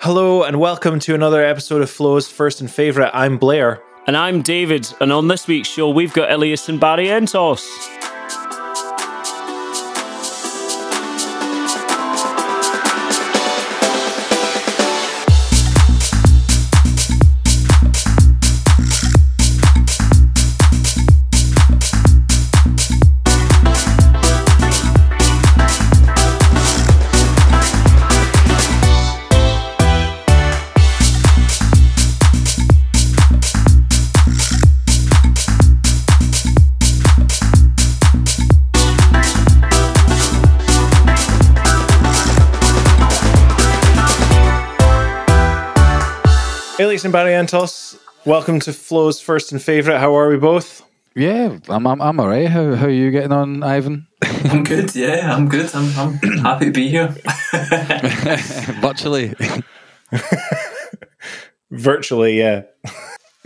Hello and welcome to another episode of Flow's First and Favourite. I'm Blair. And I'm David, and on this week's show, we've got Illyus and Barrientos. Illyus and Barrientos, welcome to Flow's First and Favourite. How are we both? Yeah, I'm I'm, I'm all right. How how are you getting on, Ivan? I'm good. Yeah, I'm good. I'm, I'm happy to be here. Virtually. Virtually, yeah.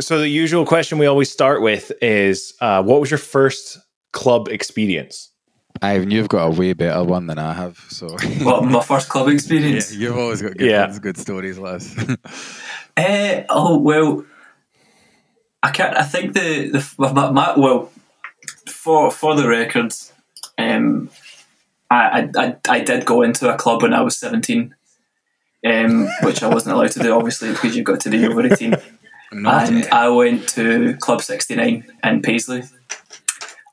so the usual question we always start with is, uh, what was your first club experience? Ivan, you've got a way better one than I have. So What my first club yeah, experience? you've always got good Yeah. ones, good stories, lads. Eh, oh well, I can't. I think the the my, my well for for the records, um, I, I I did go into a club when I was seventeen, um, which I wasn't allowed to do obviously because you've got to be over eighteen. and I went to Club 69 in Paisley.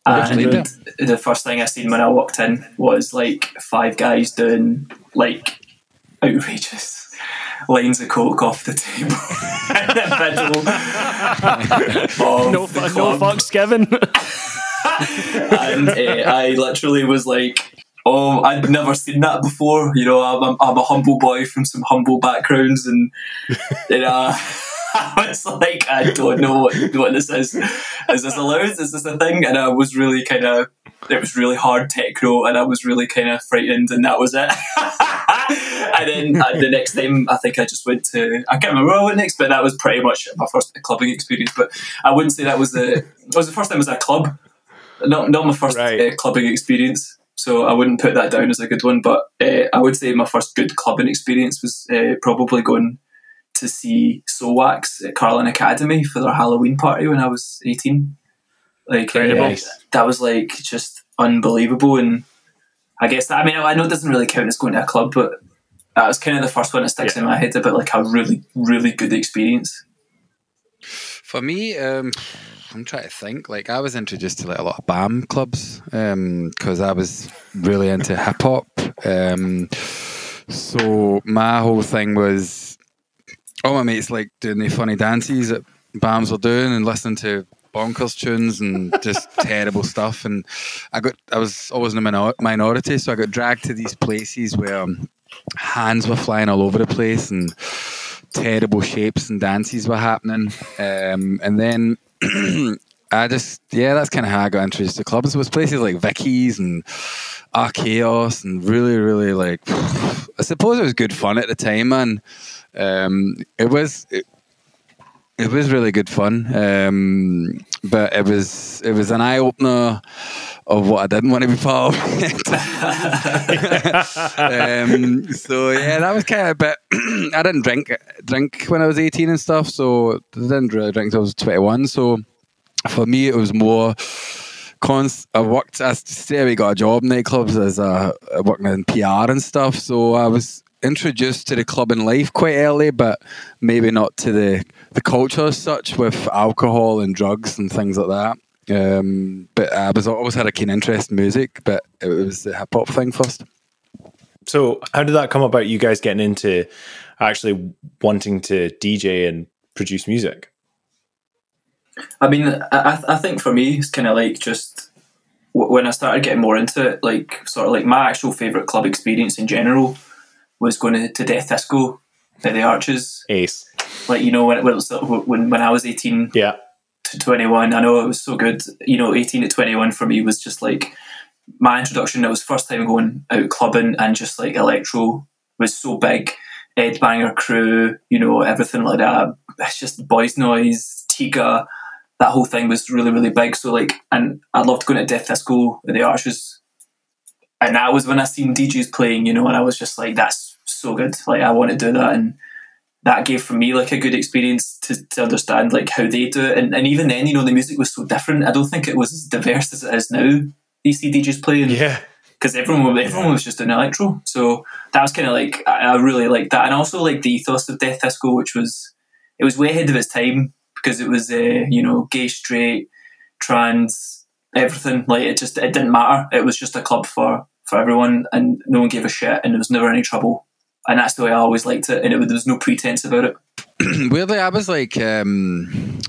And the first thing I seen when I walked in was like five guys doing like outrageous lines of coke off the table the No, the no fucks given. and uh, I literally was like, "Oh, I'd never seen that before." You know, I'm, I'm, I'm a humble boy from some humble backgrounds, and you know, I was like, "I don't know what, what this is. Is this allowed? Is this a thing?" And I was really kind of, it was really hard techno, and I was really kind of frightened, and that was it. and then uh, the next time, I think I just went to, I can't remember where I went next, but that was pretty much my first clubbing experience. But I wouldn't say that was the, it was the first time I was at a club not not my first Right. uh, clubbing experience, so I wouldn't put that down as a good one. But uh, I would say my first good clubbing experience was uh, probably going to see Soulwax at Carling Academy for their Halloween party when I was eighteen. Like uh, Nice. that was like just unbelievable, and I guess that, I mean I know it doesn't really count as going to a club, but that was kind of the first one that sticks in my head about like a really really good experience. For me, um, I'm trying to think. Like I was introduced to like a lot of BAM clubs because I was really into hip hop. Um, so my whole thing was all my mates like doing the funny dances that BAMs were doing and listening to bonkers tunes and just terrible stuff. And I got I was always in a minor- minority, so I got dragged to these places where um, hands were flying all over the place and terrible shapes and dances were happening. Um, and then I just, yeah, that's kind of how I got introduced to clubs. It was places like Vicky's and Archaos and really, really like, I suppose it was good fun at the time, man. Um, it was, it, it was really good fun. Um, but it was, it was an eye opener of what I didn't want to be part of. um, so yeah, that was kind of a bit. I didn't drink drink when I was eighteen and stuff, so I didn't really drink until I was twenty one. So for me, it was more. I worked. I say we got a job in nightclubs as a working in PR and stuff. So I was introduced to the club clubbing life quite early, but maybe not to the the culture as such with alcohol and drugs and things like that. Um, but I was always had a keen interest in music, but it was the hip hop thing first. So, how did that come about? You guys getting into actually wanting to DJ and produce music? I mean, I, I- I think for me, it's kind of like just w- when I started getting more into it, like sort of like my actual favourite club experience in general was going to, to Death Disco at the Arches. Ace. Like, you know, when, was, when, when I was 18 Yeah. to 21, I know it was so good. You know, 18 to 21 for me was just like my introduction. It was first time going out clubbing and just like electro was so big. Ed Banger crew, you know, everything like that. It's just Boys Noize, Tiga, that whole thing was really, really big. So like, and I loved going to Death Disco at the Arches. And that was when I seen DJs playing, you know, and I was just like, that's so good. Like, I want to do that. And that gave for me like a good experience to, to understand like how they do it. And, and even then, you know, the music was so different. I don't think it was as diverse as it is now. These DJs playing, Yeah. because everyone everyone was just an electro. So that was kind of like I, I really liked that, and also like the ethos of Death Disco, which was it was way ahead of its time because it was uh, you know gay, straight, trans, everything. Like it just it didn't matter. It was just a club for for everyone, and no one gave a shit, and there was never any trouble. And that's the way I always liked it, and it, there was no pretense about it. Weirdly, I was like um,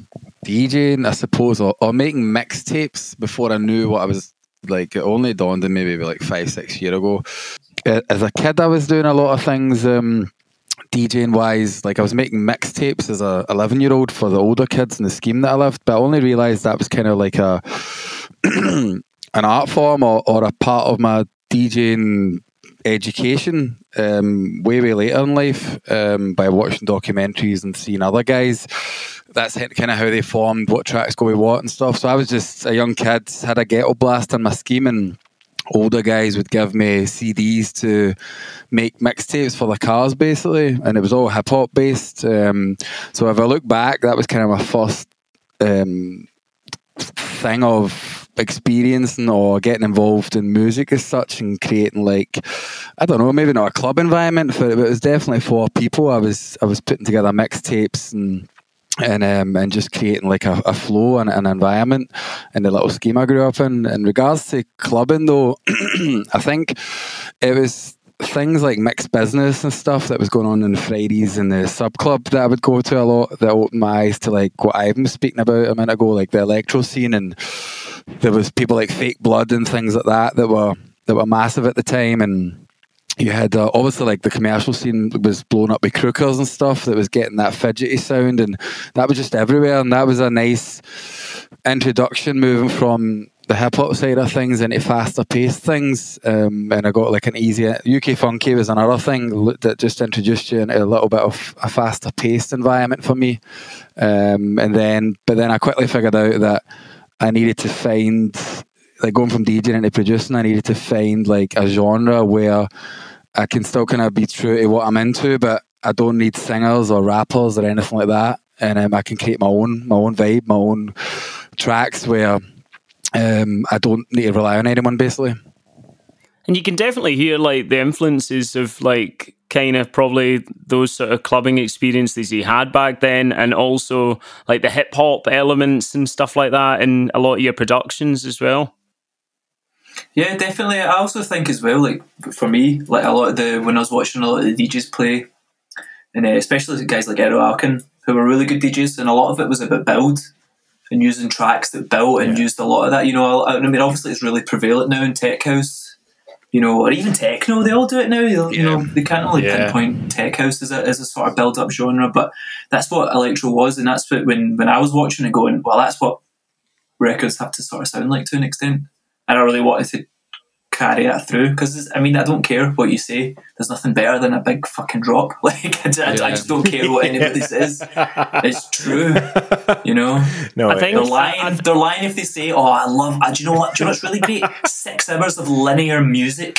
DJing, I suppose, or, or making mixtapes before I knew what I was like. It only dawned on me maybe like five, six years ago. As a kid, I was doing a lot of things. Um, DJing wise, like I was making mixtapes as a 11 year old for the older kids in the scheme that I lived, but I only realised that was kind of like a an art form or, or a part of my DJing education um, way way later in life um, by watching documentaries and seeing other guys. That's kind of how they formed what tracks go with what and stuff. So I was just a young kid, had a ghetto blast in my scheme and older guys would give me CDs to make mixtapes for the cars basically and it was all hip hop based. Um, so if I look back, that was kind of my first um, thing of experiencing or getting involved in music as such and creating like I don't know, maybe not a club environment for it, but it was definitely for people. I was I was putting together mixtapes and and um, and just creating like a, a flow and an environment in the little scheme I grew up in. In regards to clubbing though, I think it was things like mixed business and stuff that was going on the Fridays in the sub club that I would go to a lot that opened my eyes to like what Ivan was speaking about a minute ago, like the electro scene and there was people like fake blood and things like that that were that were massive at the time and you had uh, obviously like the commercial scene was blown up with crookers and stuff that was getting that fidgety sound and that was just everywhere and that was a nice introduction moving from the hip hop side of things into faster paced things um, and I got like an easier UK funky was another thing that just introduced you into a little bit of a faster paced environment for me. Um, and then but then I quickly figured out that I needed to find like going from DJing into producing, I needed to find like a genre where I can still kind of be true to what I'm into, but I don't need singers or rappers or anything like that, and um, I can create my own my own vibe, my own tracks where um, I don't need to rely on anyone basically. And you can definitely hear like the influences of like kind of probably those sort of clubbing experiences he had back then, and also like the hip hop elements and stuff like that in a lot of your productions as well. Yeah, definitely. I also think as well, like for me, like a lot of the when I was watching a lot of the DJs play, and uh, especially guys like Erol Alkan, who were really good DJs, and a lot of it was about build and using tracks that built and used a lot of that. You know, I, I mean, obviously it's really prevalent now in tech house, you know, or even techno. They all do it now. You, you know, they can't really Yeah. pinpoint tech house as a, as a sort of build up genre, but that's what electro was, and that's what when when I was watching it, going, well, that's what records have to sort of sound like to an extent. And I really wanted to carry that through because I mean I don't care what you say. There's nothing better than a big fucking drop. Like I, I- I just don't care what anybody says. It's true, you know. No, I think- They're lying. They're lying if they say, "Oh, I love." Uh, do you know what? Do you know what's really great? Six hours of linear music.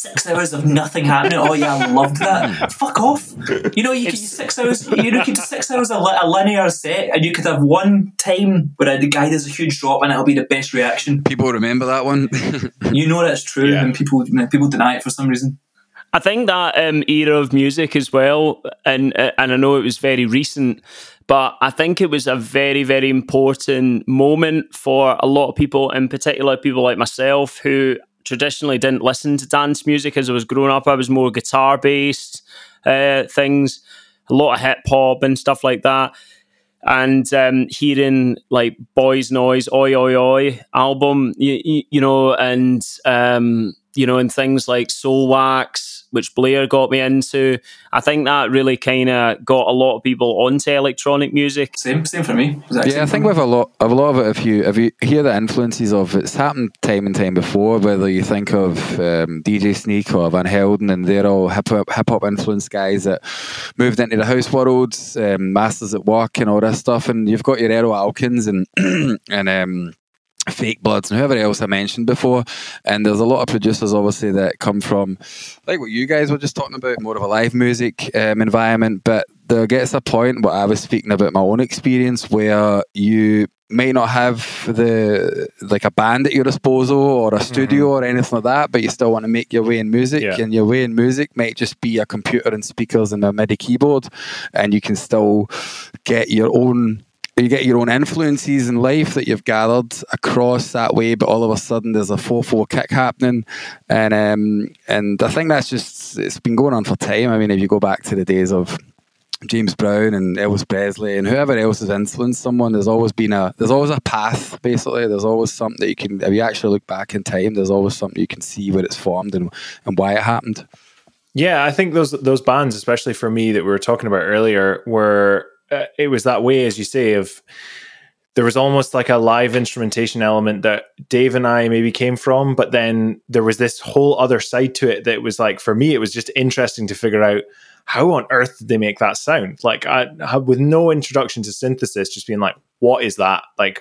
Six hours of nothing happening. Oh yeah, I loved that. Fuck off. You know, you could six hours. You know, you could do six hours of a linear set, and you could have one time where the guy does a huge drop, and it'll be the best reaction. People remember that one. You know that's true, Yeah. and people people deny it for some reason. I think that um, era of music as well, and uh, and I know it was very recent, but I think it was a very very important moment for a lot of people, in particular people like myself who traditionally didn't listen to dance music as I was growing up. I was more guitar based uh, things, a lot of hip hop and stuff like that. And um, hearing like Boys Noize, Oi Oi Oi album, you, you, know, and um, you know, and things like Soulwax, which Blair got me into. I think that really kind of got a lot of people onto electronic music. Same, same for me. Exact Yeah, I think with a lot, of a lot of it, if you if you hear the influences of it's happened time and time before. Whether you think of um, DJ Sneak or Van Helden, and they're all hip hop hip hop influenced guys that moved into the house world, um, masters at work, and all this stuff. And you've got your Erol Alkans and and um, Fake Bloods and whoever else I mentioned before. And there's a lot of producers, obviously, that come from like what you guys were just talking about, more of a live music um, environment. But there gets a point where I was speaking about my own experience where you may not have the like a band at your disposal or a studio mm-hmm. or anything like that, but you still want to make your way in music, yeah. and your way in music might just be a computer and speakers and a MIDI keyboard, and you can still get your own you get your own influences in life that you've gathered across that way, but all of a sudden there's a four four kick happening, and um, and I think that's just it's been going on for time. I mean, if you go back to the days of James Brown and Elvis Presley and whoever else has influenced someone, there's always been a there's always a path. Basically, there's always something that you can if you actually look back in time, there's always something you can see where it's formed and and why it happened. Yeah, I think those those bands, especially for me that we were talking about earlier, were uh, it was that way, as you say, of there was almost like a live instrumentation element that Dave and I maybe came from, but then there was this whole other side to it that was like for me, it was just interesting to figure out how on earth did they make that sound? Like I, with no introduction to synthesis, just being like, what is that? Like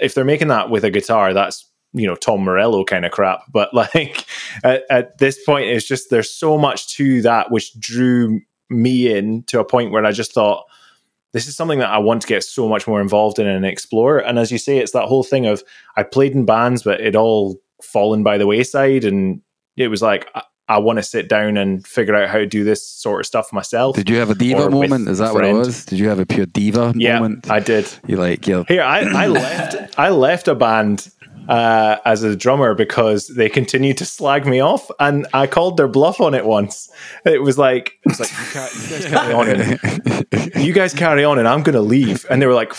if they're making that with a guitar, that's you know Tom Morello kind of crap. But like at, at this point, it's just there's so much to that which drew me in to a point where I just thought this is something that I want to get so much more involved in and explore. And as you say, it's that whole thing of I played in bands, but it all fallen by the wayside. And it was like, I, I want to sit down and figure out how to do this sort of stuff myself. Did you have a diva moment? Is that what it was? Did you have a pure diva yeah, moment? I did. You like, yeah. Here, I, I left, I left a band uh, as a drummer because they continued to slag me off, and I called their bluff on it once. It was like, it was like you, guys carry on, and, you guys carry on, and I'm going to leave. And they were like,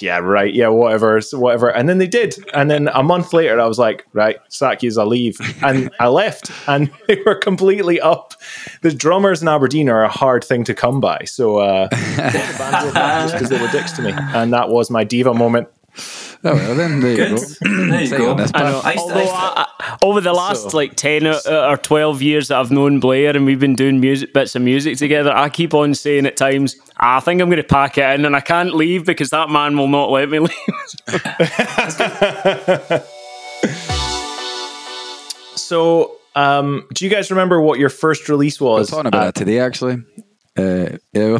yeah, right, yeah, whatever, whatever. And then they did, and then a month later, I was like, right, sack you, I leave, and I left, and they were completely up. The drummers in Aberdeen are a hard thing to come by, so uh, the band just because they were dicks to me, and that was my diva moment. Oh, well, then there Good. you go. There you go. I know. I, Although I, I, over the last so, like ten or, or, twelve years that I've known Blair and we've been doing music bits of music together, I keep on saying at times, I think I'm going to pack it in, and I can't leave because that man will not let me leave. so, um, do you guys remember what your first release was? We're talking about uh, that today, actually. Uh, yeah,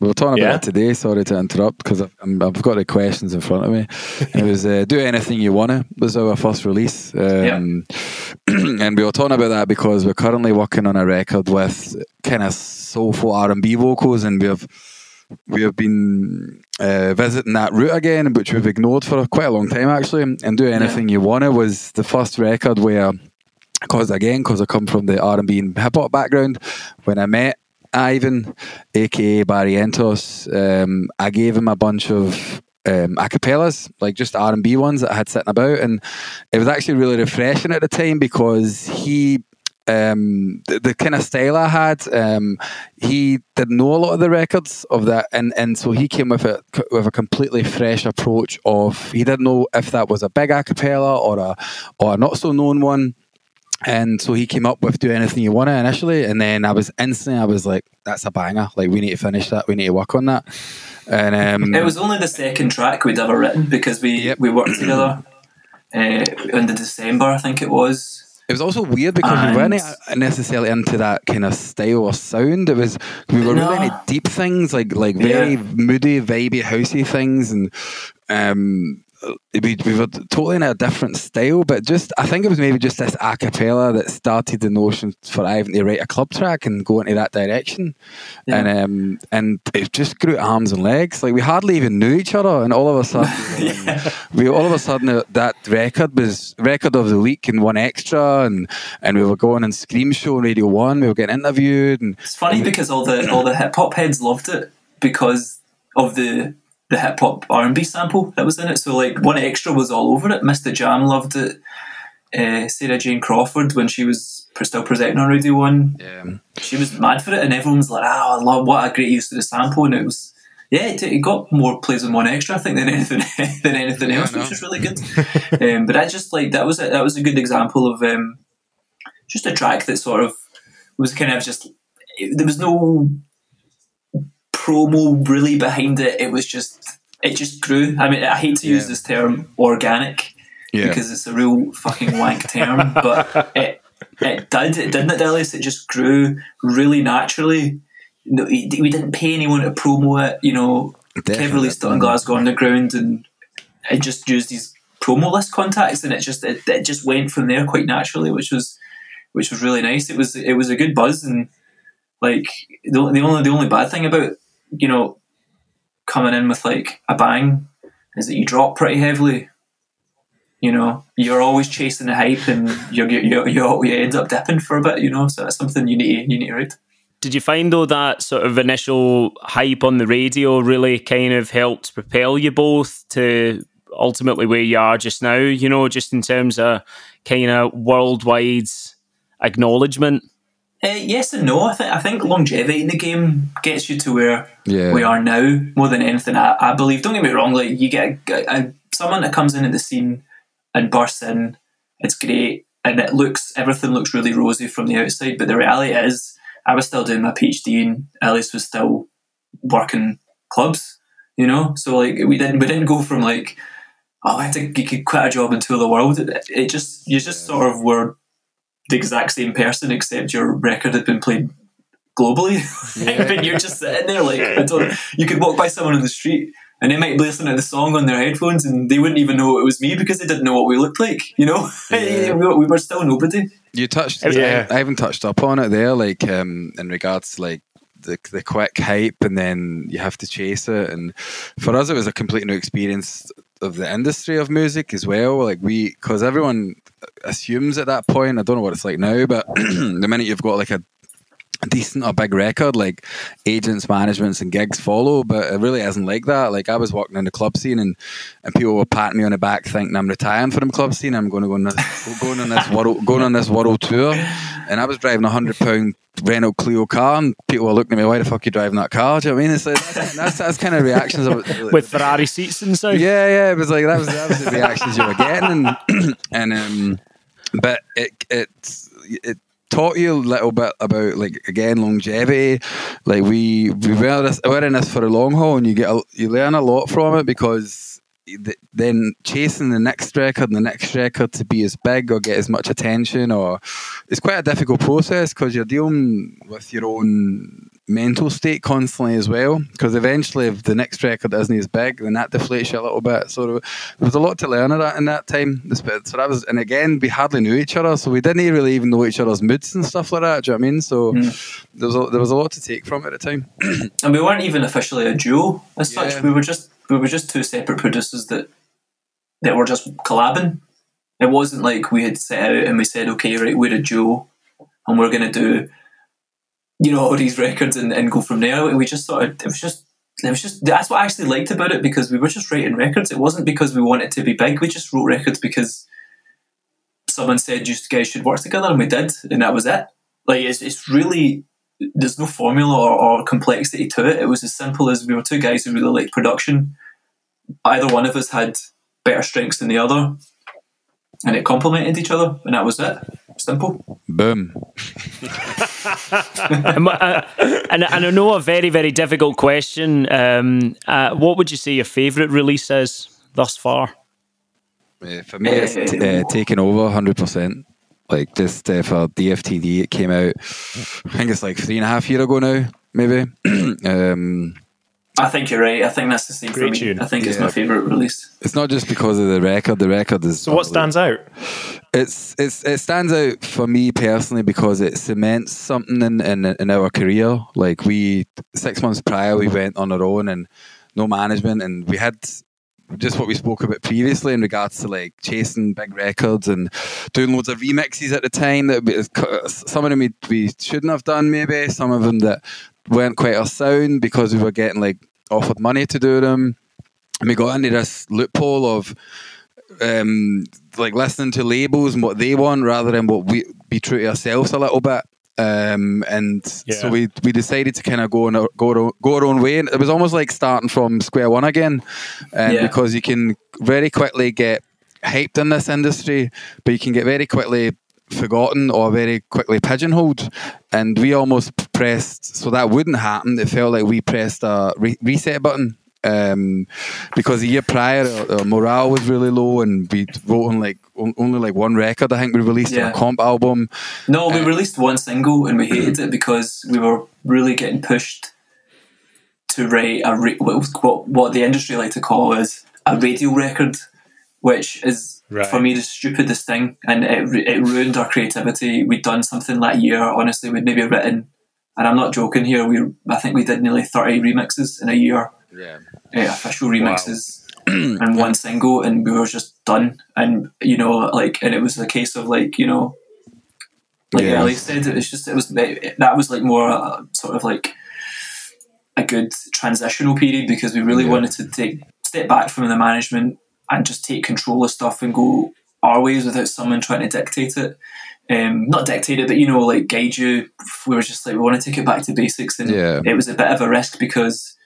we were talking yeah. about it today. Sorry to interrupt because I've, I've, got the questions in front of me. it was uh, "Do Anything You Wanna" was our first release, um, yeah. and we were talking about that because we're currently working on a record with kind of soulful R and B vocals, and we have we have been uh, visiting that route again, which we've ignored for quite a long time actually. And "Do Anything yeah. You Wanna" was the first record where because again, because I come from the R and B and hip hop background, when I met Ivan, aka Barrientos, um, I gave him a bunch of um, acapellas, like just R and B ones that I had sitting about, and it was actually really refreshing at the time because he. Um, the, the kind of style I had, um, he didn't know a lot of the records of that, and, and so he came with a with a completely fresh approach. Of he didn't know if that was a big acapella or a or a not so known one, and so he came up with do anything you want initially, and then I was instantly I was like, "That's a banger! Like we need to finish that. We need to work on that." And um, it was only the second track we'd ever written because we yep. we worked together uh, in the December, I think it was. It was also weird because and we weren't necessarily into that kind of style or sound. It was we were no. really into deep things, like like very yeah. moody, vibey, housey things, and um, we, we were totally in a different style, but just I think it was maybe just this a cappella that started the notion for Ivan to write a club track and go into that direction, yeah. and um, and it just grew arms and legs. Like we hardly even knew each other, and all of a sudden, yeah. we all of a sudden uh, that record was record of the week and 1Xtra, and and we were going on Scream Show on Radio One. We were getting interviewed, and it's funny and because all the all the hip hop heads loved it because of the the hip hop R and B sample that was in it. So like 1Xtra was all over it. MistaJam loved it. Uh, Sarah Jane Crawford when she was still presenting on Radio One, yeah. she was mad for it, and everyone was like, "Oh, I love what a great use of the sample!" And it was, yeah, it, it got more plays on 1Xtra, I think, than anything than anything yeah, else, which was really good. um, but I just like that was a, that was a good example of um, just a track that sort of was kind of just there was no promo really behind it. It was just it just grew. I mean, I hate to use this term organic yeah. because it's a real fucking wank term, but it it did it didn't it, Dallas? It just grew really naturally. no, we didn't pay anyone to promo it. You know. Kev released it on Glasgow Underground, and it just used these promo list contacts, and it just it, it just went from there quite naturally, which was which was really nice. It was it was a good buzz, and like the, the only the only bad thing about you know coming in with like a bang is that you drop pretty heavily. You know, you're always chasing the hype, and you you you you end up dipping for a bit. You know, so that's something you need to, you need to read. Did you find though that sort of initial hype on the radio really kind of helped propel you both to ultimately where you are just now? You know, just in terms of kind of worldwide acknowledgement. Uh, yes and no. I think I think longevity in the game gets you to where Yeah. we are now more than anything. I, I believe. Don't get me wrong. Like you get a, a, someone that comes in at the scene and bursts in, it's great, and it looks everything looks really rosy from the outside. But the reality is, I was still doing my PhD, and Ellis was still working clubs. You know, so like we didn't we didn't go from like oh I had to you could quit a job and tour the world. It, it just you just sort of were the exact same person except your record had been played globally. but you're just sitting there like I don't. You could walk by someone on the street and they might be listening to the song on their headphones and they wouldn't even know it was me because they didn't know what we looked like. You know, Yeah. we, we were still nobody. You touched. Yeah. I, I haven't touched up on it there, like um, in regards to like the the quick hype, and then you have to chase it. And for us, it was a complete new experience of the industry of music as well. Like we, because everyone assumes at that point. I don't know what it's like now, but the minute you've got like a decent or big record, like agents, managements, and gigs follow, but it really isn't like that. Like I was walking in the club scene, and, and people were patting me on the back, thinking I'm retiring from the club scene. I'm going to go on this, going on this world, going on this world tour, and I was driving a hundred pound Renault Clio car, and people were looking at me, "Why the fuck are you driving that car?" Do you know what I mean? It's like that's, that's, that's kind of reactions. Of, With Ferrari seats and inside. yeah, yeah, it was like that was that was the reactions you were getting, and and um, but it it it taught you a little bit about like again longevity. Like we we were this we're in this for a long haul, and you get a, you learn a lot from it because. th- Then chasing the next record and the next record to be as big or get as much attention, or it's quite a difficult process because you're dealing with your own mental state constantly as well. Because eventually, if the next record isn't as big, then that deflates you a little bit. So there was a lot to learn of that in that time. This bit- So that was, and again, we hardly knew each other, so we didn't really even know each other's moods and stuff like that. Do you know what I mean? So hmm. there was a, there was a lot to take from it at the time. And we weren't even officially a duo as such. We were just we were just two separate producers that that were just collabing. It wasn't like we had set out and we said, okay, right, we're a duo and we're gonna do you know all these records and, and go from there. We just sort of it was just it was just that's what I actually liked about it because we were just writing records. It wasn't because we wanted to be big. We just wrote records because someone said you guys should work together and we did and that was it. Like it's it's really there's no formula or, or complexity to it. It was as simple as we were two guys who really liked production. Either one of us had better strengths than the other, and it complemented each other, and that was it. Simple. Boom. Um, uh, and, and I know a very, very difficult question. Um, uh, what would you say your favourite release is thus far? Uh, for me, it's t- uh, taken over hundred percent. Like just uh, for DFTD, it came out. I think it's like three and a half year ago now, maybe. um, I think you're right. I think that's the same Great for me. tune. I think it's my favourite release. it's not just because of the record. The record is So what stands out? it's it's it stands out for me personally because it cements something in, in in our career. Like we six months prior, we went on our own and no management, and we had just what we spoke about previously in regards to like chasing big records and doing loads of remixes at the time. That we- some of them we, we shouldn't have done, maybe some of them that weren't quite our sound because we were getting like offered money to do them. And we got into this loophole of um, like listening to labels and what they want rather than what we be true to ourselves a little bit. Um, and Yeah. so we we decided to kind of go on our, go our, own- go our own way, and it was almost like starting from square one again, um, Yeah. because you can very quickly get hyped in this industry, but you can get very quickly forgotten or very quickly pigeonholed. And we almost pressed so that wouldn't happen. It felt like we pressed a re- reset button Um, because the year prior, our, our morale was really low, and we wrote on like on- only like one record. I think we released on Yeah. a comp album. No, we released one single and we hated it because we were really getting pushed to write a ra- what, what what the industry like to call is a radio record, which is Right. for me the stupidest thing, and it it ruined our creativity. We'd done something that year. Honestly, we'd maybe written, and I'm not joking here. We I think we did nearly thirty remixes in a year Yeah, uh, official remixes and one single, and we were just done. And you know, like, and it was a case of like, you know, like Yeah. Ellie said, it was just it was that was like more uh, sort of like a good transitional period because we really Yeah. wanted to take step back from the management and just take control of stuff and go our ways without someone trying to dictate it. Um, not dictate it, but you know, like guide you. We were just like, we want to take it back to basics, and Yeah. it was a bit of a risk because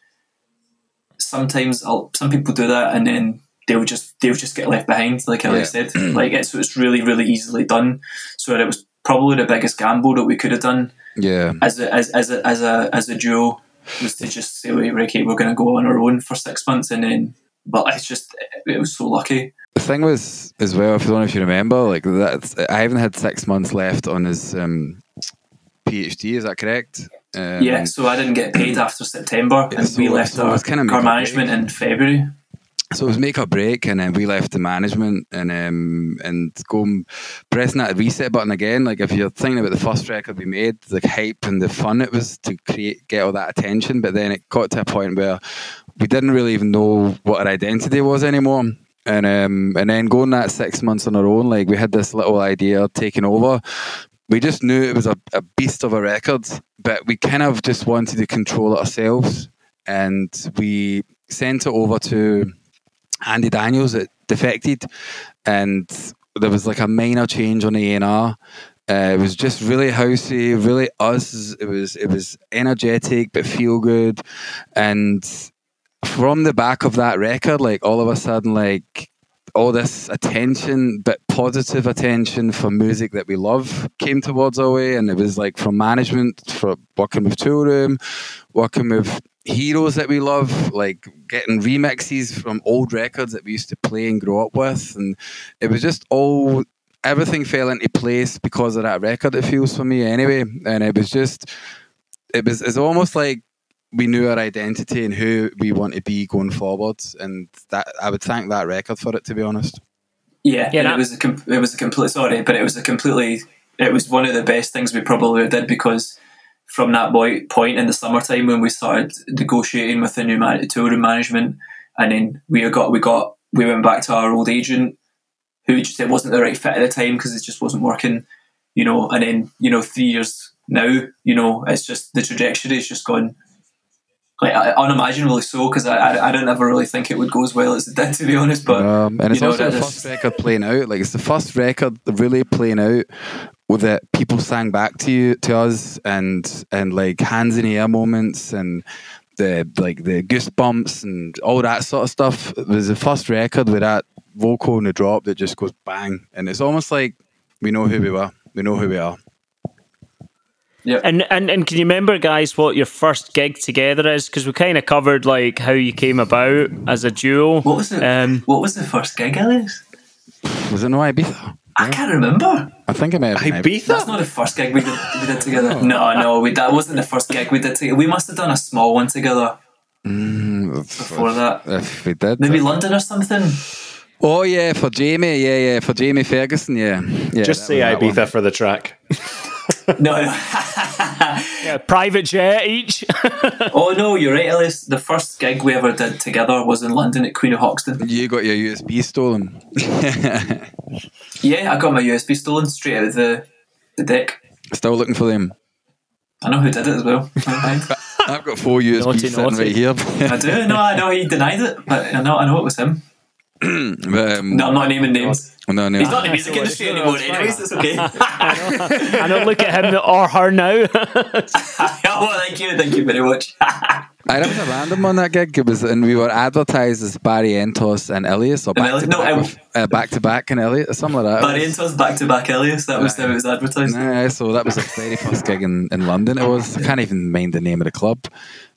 sometimes I'll, some people do that and then they'll just they'll just get left behind like Ellie Yeah. said like it's, it's really really easily done so it was probably the biggest gamble that we could have done yeah. as a, as, as a, as a as a duo was to just say wait Ricky we're going to go on our own for six months and then but it's just it was so lucky The thing was as well. If I don't know if you remember, like that, I haven't had six months left on his um, PhD. Is that correct? Um, yeah so I didn't get paid after September and so- we left so it our, was kinda our management in February So it was make or break, and then we left the management and um, and go pressing that reset button again. Like if you're thinking about the first record we made, the hype and the fun it was to create get all that attention, but then it got to a point where we didn't really even know what our identity was anymore. And um, and then going that six months on our own, like we had this little idea taking over. We just knew it was a, a beast of a record, but we kind of just wanted to control it ourselves. And we sent it over to Andy Daniels at Defected, and there was like a minor change on the A&R. Uh, it was just really housey, really us. It was it was energetic but feel good, and from the back of that record, like all of a sudden, like all this attention, but positive attention for music that we love came towards our way, and it was like from management, for working with Toolroom, working with heroes that we love, like getting remixes from old records that we used to play and grow up with, and it was just all everything fell into place because of that record. It feels for me anyway, and it was just it was it's almost like we knew our identity and who we want to be going forward, and that I would thank that record for it. To be honest, Yeah, Yeah, that- it was a com- it was a complete sorry, but it was a completely it was one of the best things we probably did because from that boy, point in the summertime when we started negotiating with the new man- touring management, and then we got we got we went back to our old agent who just it wasn't the right fit at the time because it just wasn't working, you know. And then you know three years now, you know, it's just the trajectory is just gone. Like unimaginably so, because I, I I didn't ever really think it would go as well as it did, to be honest. But um, and it's you know, also the that- first record playing out. Like it's the first record really playing out with that people sang back to you to us and and like hands in the air moments and the like the goosebumps and all that sort of stuff. It was the first record with that vocal in the drop that just goes bang, and it's almost like we know who we were. We know who we are. And, and and can you remember, guys, what your first gig together is? Because we kind of covered like how you came about as a duo. What was it? Um, what was the first gig, Elias? Was it no Ibiza? I can't remember. I think I may have been Ibiza? That's not the first gig we did, we did together. No, no, we, that wasn't the first gig we did together. We must have done a small one together before that. If we did. Maybe London or something. Oh yeah, for Jamie, yeah, yeah, for Jamie Ferguson, yeah. yeah Just that say was one. Ibiza for the track. No. yeah, private jet each. oh no, you're right, Elias. The first gig we ever did together was in London at Queen of Hoxton. You got your USB stolen. Yeah, I got my USB stolen straight out of the, the deck. Still looking for them. I know who did it as well. I've got four USBs Naughty, sitting naughty. right here. I do. No, I know he denied it, but I know I know it was him. But, um, No, I'm not naming names. no, no. He's not in the music industry right. anymore, That's fine. anyways. It's okay. I don't look at him or her now. oh, thank you, thank you very much. I was a random on that gig. It was, and we were advertised as Barry Entos and Elias, or And back to Elias- no, back, I- with, uh, back to back and Elias, or something like that. Barry Entos back to back Elias. That was how it was advertised. Nah, so that was the very first gig in, in London. It was. I can't even mind the name of the club.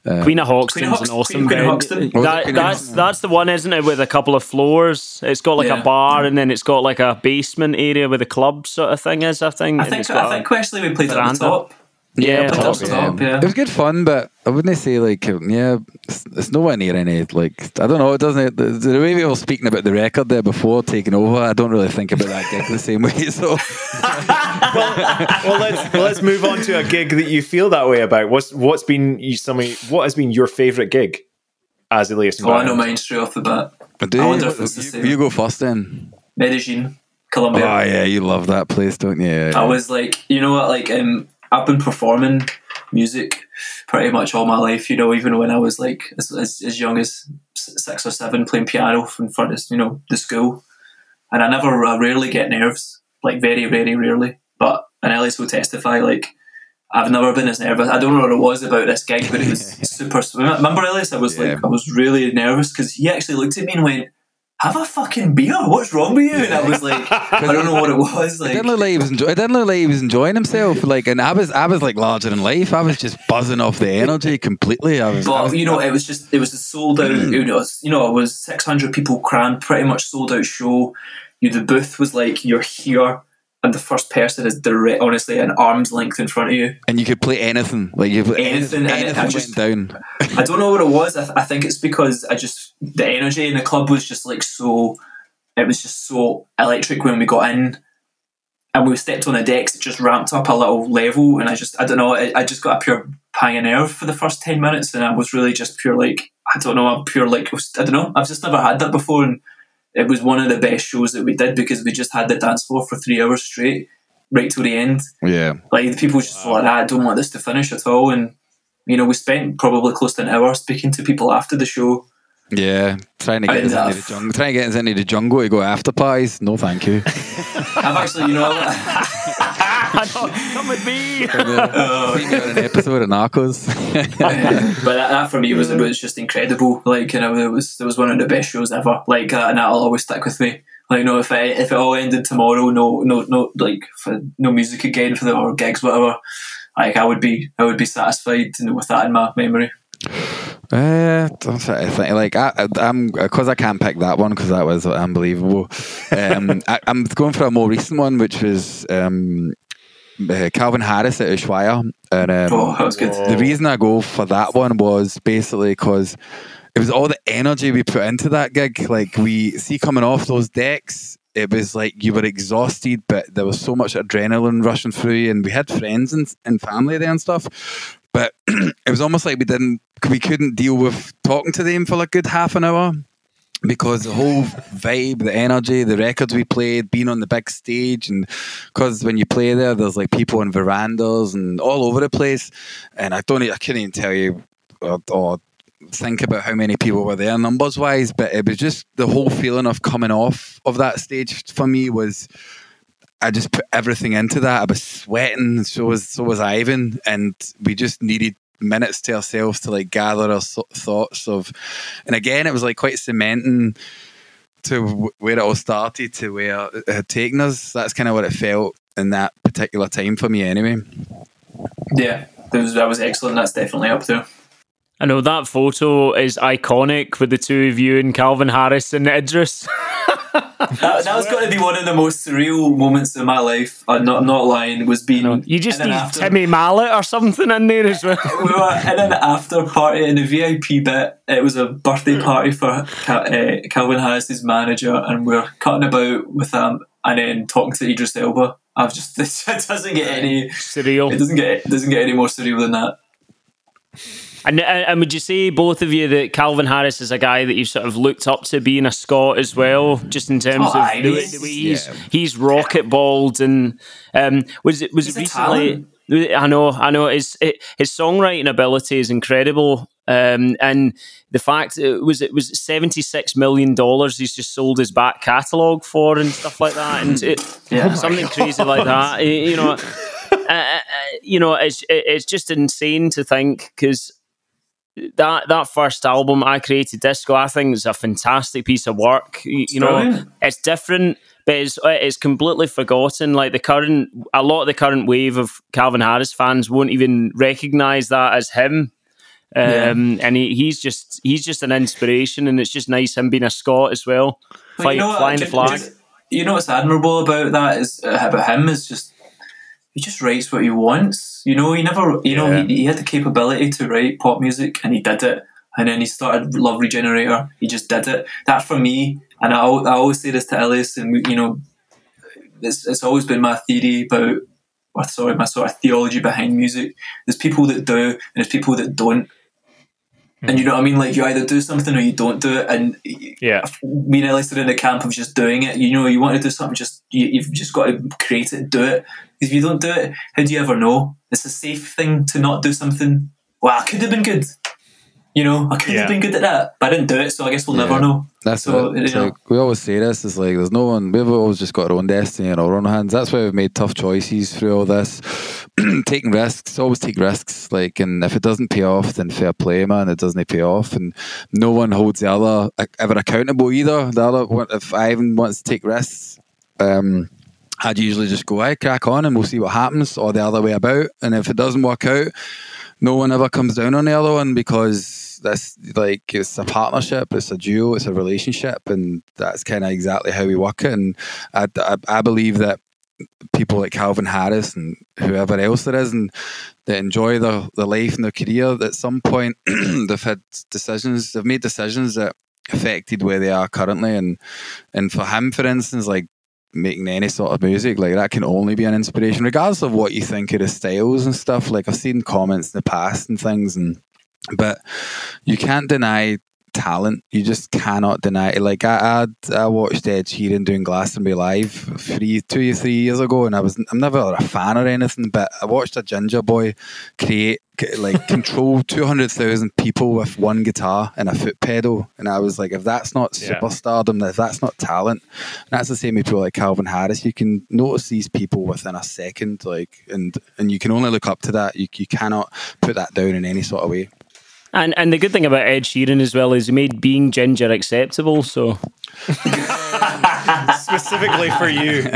Uh, Queen of Hoxton's Queen of an Hoxton- awesome Queen of. Hoxton. That, Queen that's Hoxton? that's the one, isn't it? With a couple of floors. It's got like Yeah. a bar, and then it's got like a basement area where the club sort of thing is. I think. I think it's got I a- think actually we played it on the top. Yeah, played top, top, yeah. It was good fun, but I wouldn't say like uh, yeah, it's, it's nowhere near any like I don't know. It doesn't the, the way we were speaking about the record there before taking over. I don't really think about that gig the same way. So well, let's well, let's move on to a gig that you feel that way about. What's what's been you some what has been your favorite gig as Illyus? Oh, I know mine straight off the bat. But do I you, wonder if it's the same. you go first then. Medellin, Colombia. Oh yeah, you love that place, don't you? Yeah, I was like, you know what, like um, I've been performing music pretty much all my life. You know, even when I was like as, as, as young as six or seven, playing piano in front of you know the school, and I never, I rarely get nerves, like very, very rarely. But and Ellis will testify, like I've never been as nervous. I don't know what it was about this gig, but it was super. Remember Ellis? I was Yeah. like, I was really nervous because he actually looked at me and went. Have a fucking beer. What's wrong with you? And I was like, I don't know what it was. It Like, didn't look like he was enjoy- it didn't look like he was enjoying himself. Like, and I was, I was like larger than life. I was just buzzing off the energy completely. I was, I But was you know, it was just it was a sold out. Mm. You know, it's- you know, it was six hundred people crammed, pretty much sold out show. You, the booth was like you're here, and the first person is direct, honestly, an arm's length in front of you. and you could play anything. Like you Anything, anything, anything I just- went down. I don't know what it was. I, th- I think it's because I just the energy in the club was just like so. It was just so electric when we got in, and we stepped on the decks. It just ramped up a little level, and I just I don't know. I, I just got a pure pang of nerve for the first ten minutes, and I was really just pure like I don't know. I'm pure like I don't know. I've just never had that before, and it was one of the best shows that we did because we just had the dance floor for three hours straight, right till the end. Yeah, Like the people just thought, "Ah, I don't want this to finish at all. And you know, we spent probably close to an hour speaking to people after the show. yeah. Trying to get us into the jungle. Trying to get us into the jungle to go after pies. No, thank you. I've actually, you know, I know, come with me. See me on an episode of Narcos. but that, that for me was it was just incredible. Like you know, it was it was one of the best shows ever. Like uh, and that'll always stick with me. Like no, if it if it all ended tomorrow, no no no like for, no music again for the or gigs whatever. Like I would be I would be satisfied you know, with that in my memory. Uh, I'm trying to think. Like I, I- I'm because I can't pick that one because that was unbelievable. Um, I, I'm going for a more recent one, which was um, uh, Calvin Harris at Ushuaia, and um, Oh, that was good. the reason I go for that one was basically because it was all the energy we put into that gig. Like we see coming off those decks, it was like you were exhausted, but there was so much adrenaline rushing through you, and we had friends and, and family there and stuff. But it was almost like we didn't, we couldn't deal with talking to them for a good half an hour because the whole vibe, the energy, the records we played, being on the big stage, and because when you play there, there's like people on verandas and all over the place, and I don't, I couldn't even tell you or, or think about how many people were there numbers wise, but it was just the whole feeling of coming off of that stage for me was. I just put everything into that. I was sweating, so was so was Ivan, and we just needed minutes to ourselves to like gather our thoughts of. And again, it was like quite cementing to where it all started to where it had taken us. That's kind of what it felt in that particular time for me, anyway. Yeah, that was that was excellent. That's definitely up there. I know that photo is iconic with the two of you and Calvin Harris and Idris. That, that was going to be one of the most surreal moments in my life. I'm not not lying. Was being You just need after- Timmy Mallett or something in there as well. we were in an after party in the VIP bit. It was a birthday party for Cal- uh, Calvin Harris's manager, and we are cutting about with them, and then talking to Idris Elba. I've just it doesn't get any. surreal. It doesn't get it doesn't get any more surreal than that. And, and and would you say both of you that Calvin Harris is a guy that you've sort of looked up to being a Scot as well, just in terms Oh, of the, way, he's- the way he's yeah. he's rocket balled and um, was it was He's it recently? I know, I know. His his songwriting ability is incredible, um, and the fact it was it was seventy six million dollars he's just sold his back catalogue for and stuff like that, and it, Yeah. something crazy like that. You know, uh, uh, you know, it's it- it's just insane to think because that that first album, I created disco. I think is a fantastic piece of work. You, you know, brilliant. it's different, but it's it's completely forgotten. Like the current, a lot of the current wave of Calvin Harris fans won't even recognize that as him. Um, and he, he's just he's just an inspiration, and it's just nice him being a Scot as well, Fight, you know what, flying the flag. you know what's admirable about that is uh, about him is just he just writes what he wants. You know, he never, you know, Yeah. he, he had the capability to write pop music, and he did it. And then he started Love Regenerator. He just did it. That for me, and I, I always say this to Ellis, and you know, it's, it's always been my theory about, or sorry, my sort of theology behind music. There's people that do, and there's people that don't. And mm-hmm. you know what I mean? Like you either do something or you don't do it. And Yeah. me and Ellis are in the camp of just doing it. You know, you want to do something, just you, you've just got to create it, do it. If you don't do it, how do you ever know? It's a safe thing to not do something. Well, I could have been good. You know, I could Yeah. have been good at that, but I didn't do it, so I guess we'll Yeah. never know. That's So, it. It's you know. like, we always say this. It's like there's no one. We've always just got our own destiny in our own hands. That's why we've made tough choices through all this, taking risks. Always take risks. Like, and if it doesn't pay off, then fair play, man. It doesn't pay off, and no one holds the other uh, ever accountable either. The other, one- if Ivan wants to take risks, um, I'd usually just go, I crack on, and we'll see what happens, or the other way about. And if it doesn't work out, no one ever comes down on the other one because that's like it's a partnership, it's a duo, it's a relationship, and that's kind of exactly how we work it. And I, I, I believe that people like Calvin Harris and whoever else there is, and they enjoy their, their life and their career, at some point they've had decisions, they've made decisions that affected where they are currently, and and for him, for instance, like making any sort of music like that can only be an inspiration regardless of what you think of the styles and stuff. Like i've seen comments in the past and things and but you can't deny talent you just cannot deny it like i i, I watched ed sheeran doing glastonbury live three two or three years ago and i was i'm never a fan or anything but i watched a ginger boy create like control 200,000 people with one guitar and a foot pedal and i was like if that's not Yeah. superstardom if that's not talent that's the same with people like Calvin Harris. You can notice these people within a second, like, and and you can only look up to that. You, you cannot put that down in any sort of way. And and the good thing about Ed Sheeran as well is he made being ginger acceptable. So Specifically for you.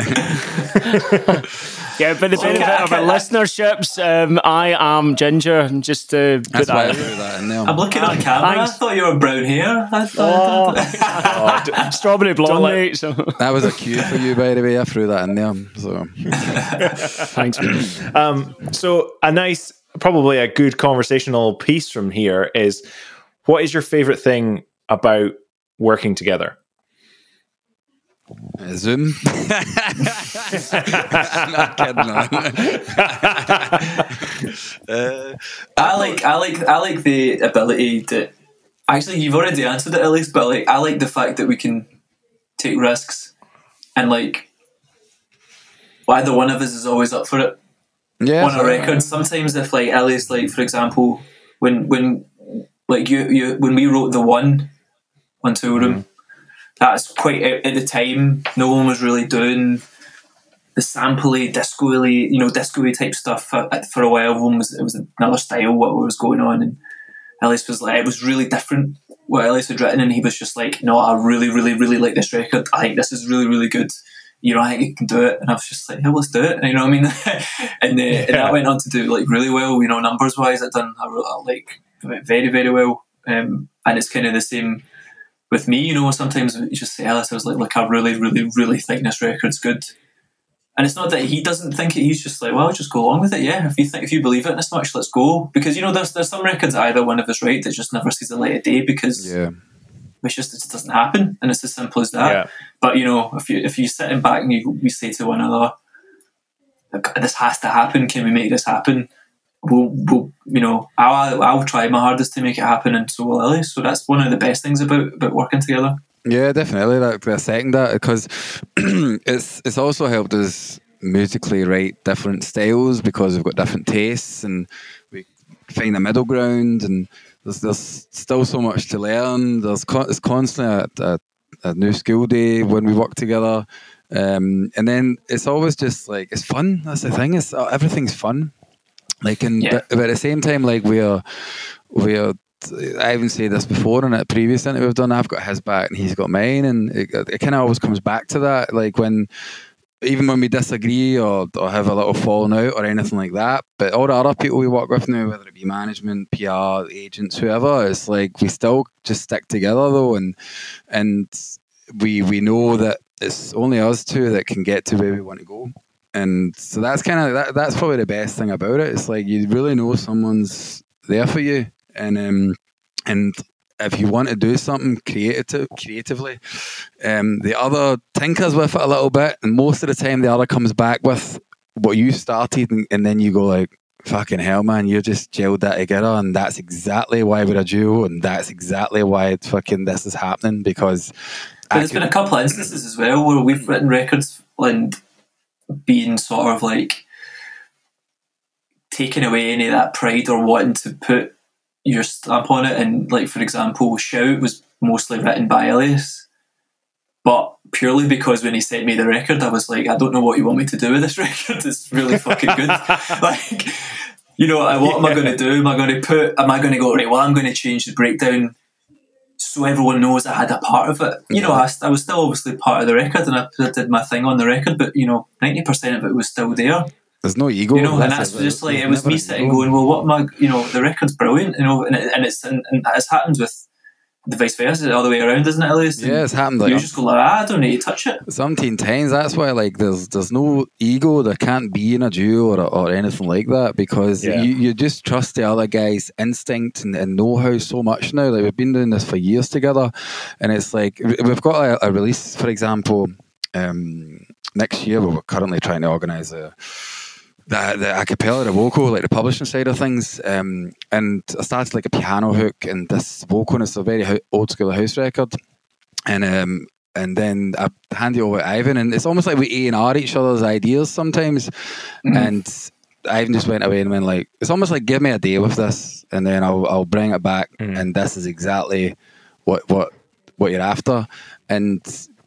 yeah, for the benefit of our listenerships, um, I am ginger. Just to put That's I that. threw that in there. I'm looking at the camera. Thanks. I thought you were brown hair. I thought, Oh, d- Strawberry blonde, mate. So That was a cue for you, by the way. I threw that in there. So thanks. mate. Um, so a nice, probably a good conversational piece from here is what is your favorite thing about working together? uh, Zoom. Not kidding. uh, I like I like I like the ability to actually you've already answered it at least, but like I like the fact that we can take risks and like either one of us is always up for it yeah, on a record. Sometimes if like Ellie's like for example when when like you you when we wrote the one on Toolroom, mm. that's quite at at the time no one was really doing the sampley disco you know disco type stuff for, for a while. Everyone was it was another style what was going on. And Ellis was like it was really different what Ellis had written. And he was just like no I really really really like this record. I think this is really really good you know I think you can do it and I was just like yeah let's do it and you know what I mean and, uh, and that went on to do like really well you know numbers wise it done I re- I like very very well um, and it's kind of the same with me you know sometimes you just say Ellis I was like look I really really really think this record's good and it's not that he doesn't think it. He's just like, well, just go along with it. Yeah, if you think if you believe it this much, let's go. Because you know, there's there's some records either one of us write that just never sees the light of day because yeah. It's just it just doesn't happen, and it's as simple as that. Yeah. But you know, if you if you sitting back and you we say to one another, this has to happen. Can we make this happen? We'll, we'll you know, I'll I'll try my hardest to make it happen, and so will Ellie. So that's one of the best things about about working together. Yeah, definitely. Like I second that because it's it's also helped us musically write different styles because we've got different tastes and we find a middle ground and there's there's still so much to learn. There's con- it's constantly a, a, a new skill day when we work together, um, and then it's always just like it's fun. That's the thing. It's everything's fun. Like and Yeah. but, but at the same time, like we're we're I even said this before in a previous interview we've done. I've got his back and he's got mine, and it, it kind of always comes back to that. Like when even when we disagree or, or have a little falling out or anything like that. But all the other people we work with now, whether it be management, PR, agents, whoever, it's like we still just stick together though, and and we we know that it's only us two that can get to where we want to go. And so that's kind of that, that's probably the best thing about it. It's like you really know someone's there for you, and um, and if you want to do something creative creatively, um, the other tinkers with it a little bit, and most of the time the other comes back with what you started, and, and then you go like, "Fucking hell, man! You just gelled that together, and that's exactly why we're a duo, and that's exactly why fucking this is happening because." But there's been a couple of instances as well where we've written records and being sort of like taking away any of that pride or wanting to put your stamp on it. And like for example, Shout was mostly written by Elias, but purely because when he sent me the record, I was like, I don't know what you want me to do with this record. It's really fucking good. like, you know, uh, what am I going to do? Am I going to put? Am I going to go right? Well, I'm going to change the breakdown so everyone knows I had a part of it. You know, I, I was still obviously part of the record and I, I did my thing on the record, but you know, ninety percent of it was still there. There's no ego. You know, and that's just like it was me sitting going, well, what am I? You know, the record's brilliant. You know, and, it, and it's and, and it's happened with the vice versa, the other way around, isn't it, Elias? Yeah, it's happened. Like, you just go like, ah, I don't need to touch it. Something times. That's why, like, there's there's no ego. There can't be in a duo or, or anything like that because Yeah. you, you just trust the other guy's instinct and, and know how so much now. Like we've been doing this for years together, and it's like we- we've got a, a release, for example, um, next year. We're currently trying to organise a the, the a cappella, the vocal, like the publishing side of things. Um, and I started like a piano hook and this vocal, and it's a very ho- old school house record. And um, and then I hand it over to Ivan, and it's almost like we A and R each other's ideas sometimes. And Ivan just went away and went like, it's almost like give me a day with this, and then I'll I'll bring it back, and this is exactly what what what you're after, and.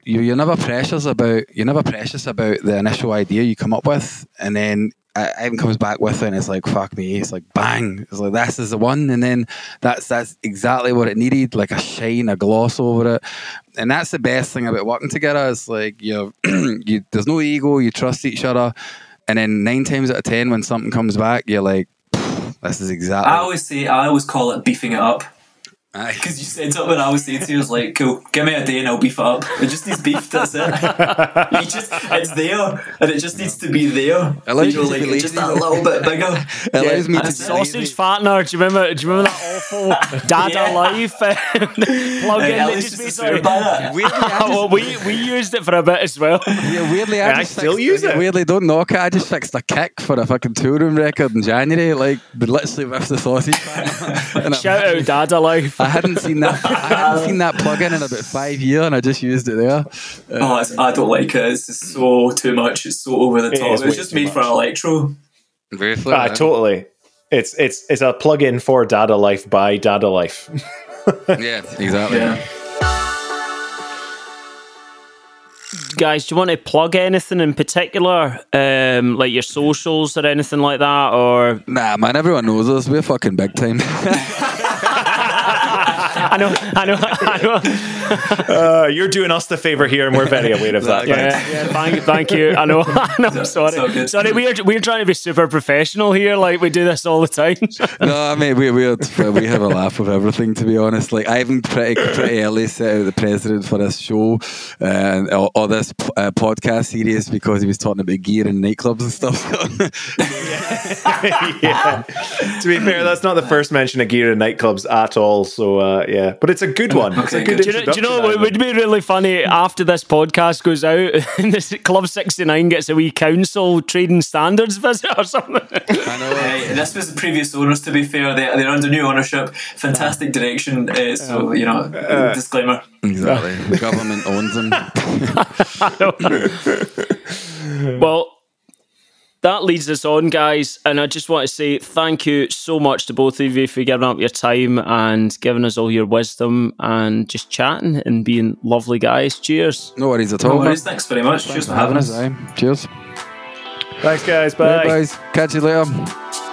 You, you're never precious about you're never precious about the initial idea you come up with, and then Ivan comes back with it, and it's like fuck me, it's like bang, it's like this is the one, and then that's that's exactly what it needed, like a shine, a gloss over it, and that's the best thing about working together. Is like you, you there's no ego, you trust each other, and then nine times out of ten, when something comes back, you're like, this is exactly. I always say, I always call it beefing it up. Aye. Because you said something, I was saying to you, I was like, cool, give me a day and I'll beef it up. It just needs beef, that's it. you just, it's there, and it just needs to be there. allows you know, you to like, be just lazy. that little bit bigger. It allows me to Sausage lazy. fattener. Do you remember? Do you remember that awful Dada Yeah. Life uh, plug-in Hey, that just used to basically? swear by that. Weirdly, just- well, we we used it for a bit as well. Yeah, weirdly, I, I still fixed- use it. Weirdly, don't knock it. I just fixed a kick for a fucking Toolroom record in January, like literally with the sausage. Shout out Dada Life. I hadn't seen that. I hadn't seen that plug in in about five years, and I just used it there. Oh, it's, I don't like it. It's just so too much. It's so over the top. is It was just too made for much. electro. Very Ah, totally. It's it's it's a plug-in for Dada Life by Dada Life. Yeah, exactly. Yeah. Guys, do you want to plug anything in particular, um, like your socials or anything like that, or Nah, man, everyone knows us. We're fucking big time. I know, I know, I know. Uh, you're doing us the favor here, and we're very aware of that. Yeah, yeah, thank, thank you. I know, I know. It's Sorry, good. sorry. We're we're trying to be super professional here. Like we do this all the time. no, I mean we we we have a laugh with everything. To be honest, like I even pretty pretty early set out the president for this show uh, and or, or this uh, podcast series because he was talking about gear and nightclubs and stuff. yeah. To be fair, that's not the first mention of gear and nightclubs at all. So uh, yeah, but it's a good one. It's a good. good. Do you know, do you know introduction, what would be really funny after this podcast goes out? and this Club 69 gets a wee council trading standards visit or something. I know. Hey, this was the previous owners, to be fair. They, they're under new ownership. Fantastic direction. Uh, so, you know, disclaimer. Exactly. The government owns them. well, that leads us on, guys. And I just want to say thank you so much to both of you for giving up your time and giving us all your wisdom and just chatting and being lovely guys. Cheers. No worries at all. No all. worries. Thanks very much. Cheers for having us. Aye. Cheers. Thanks, guys. Bye, Bye. guys. Catch you later.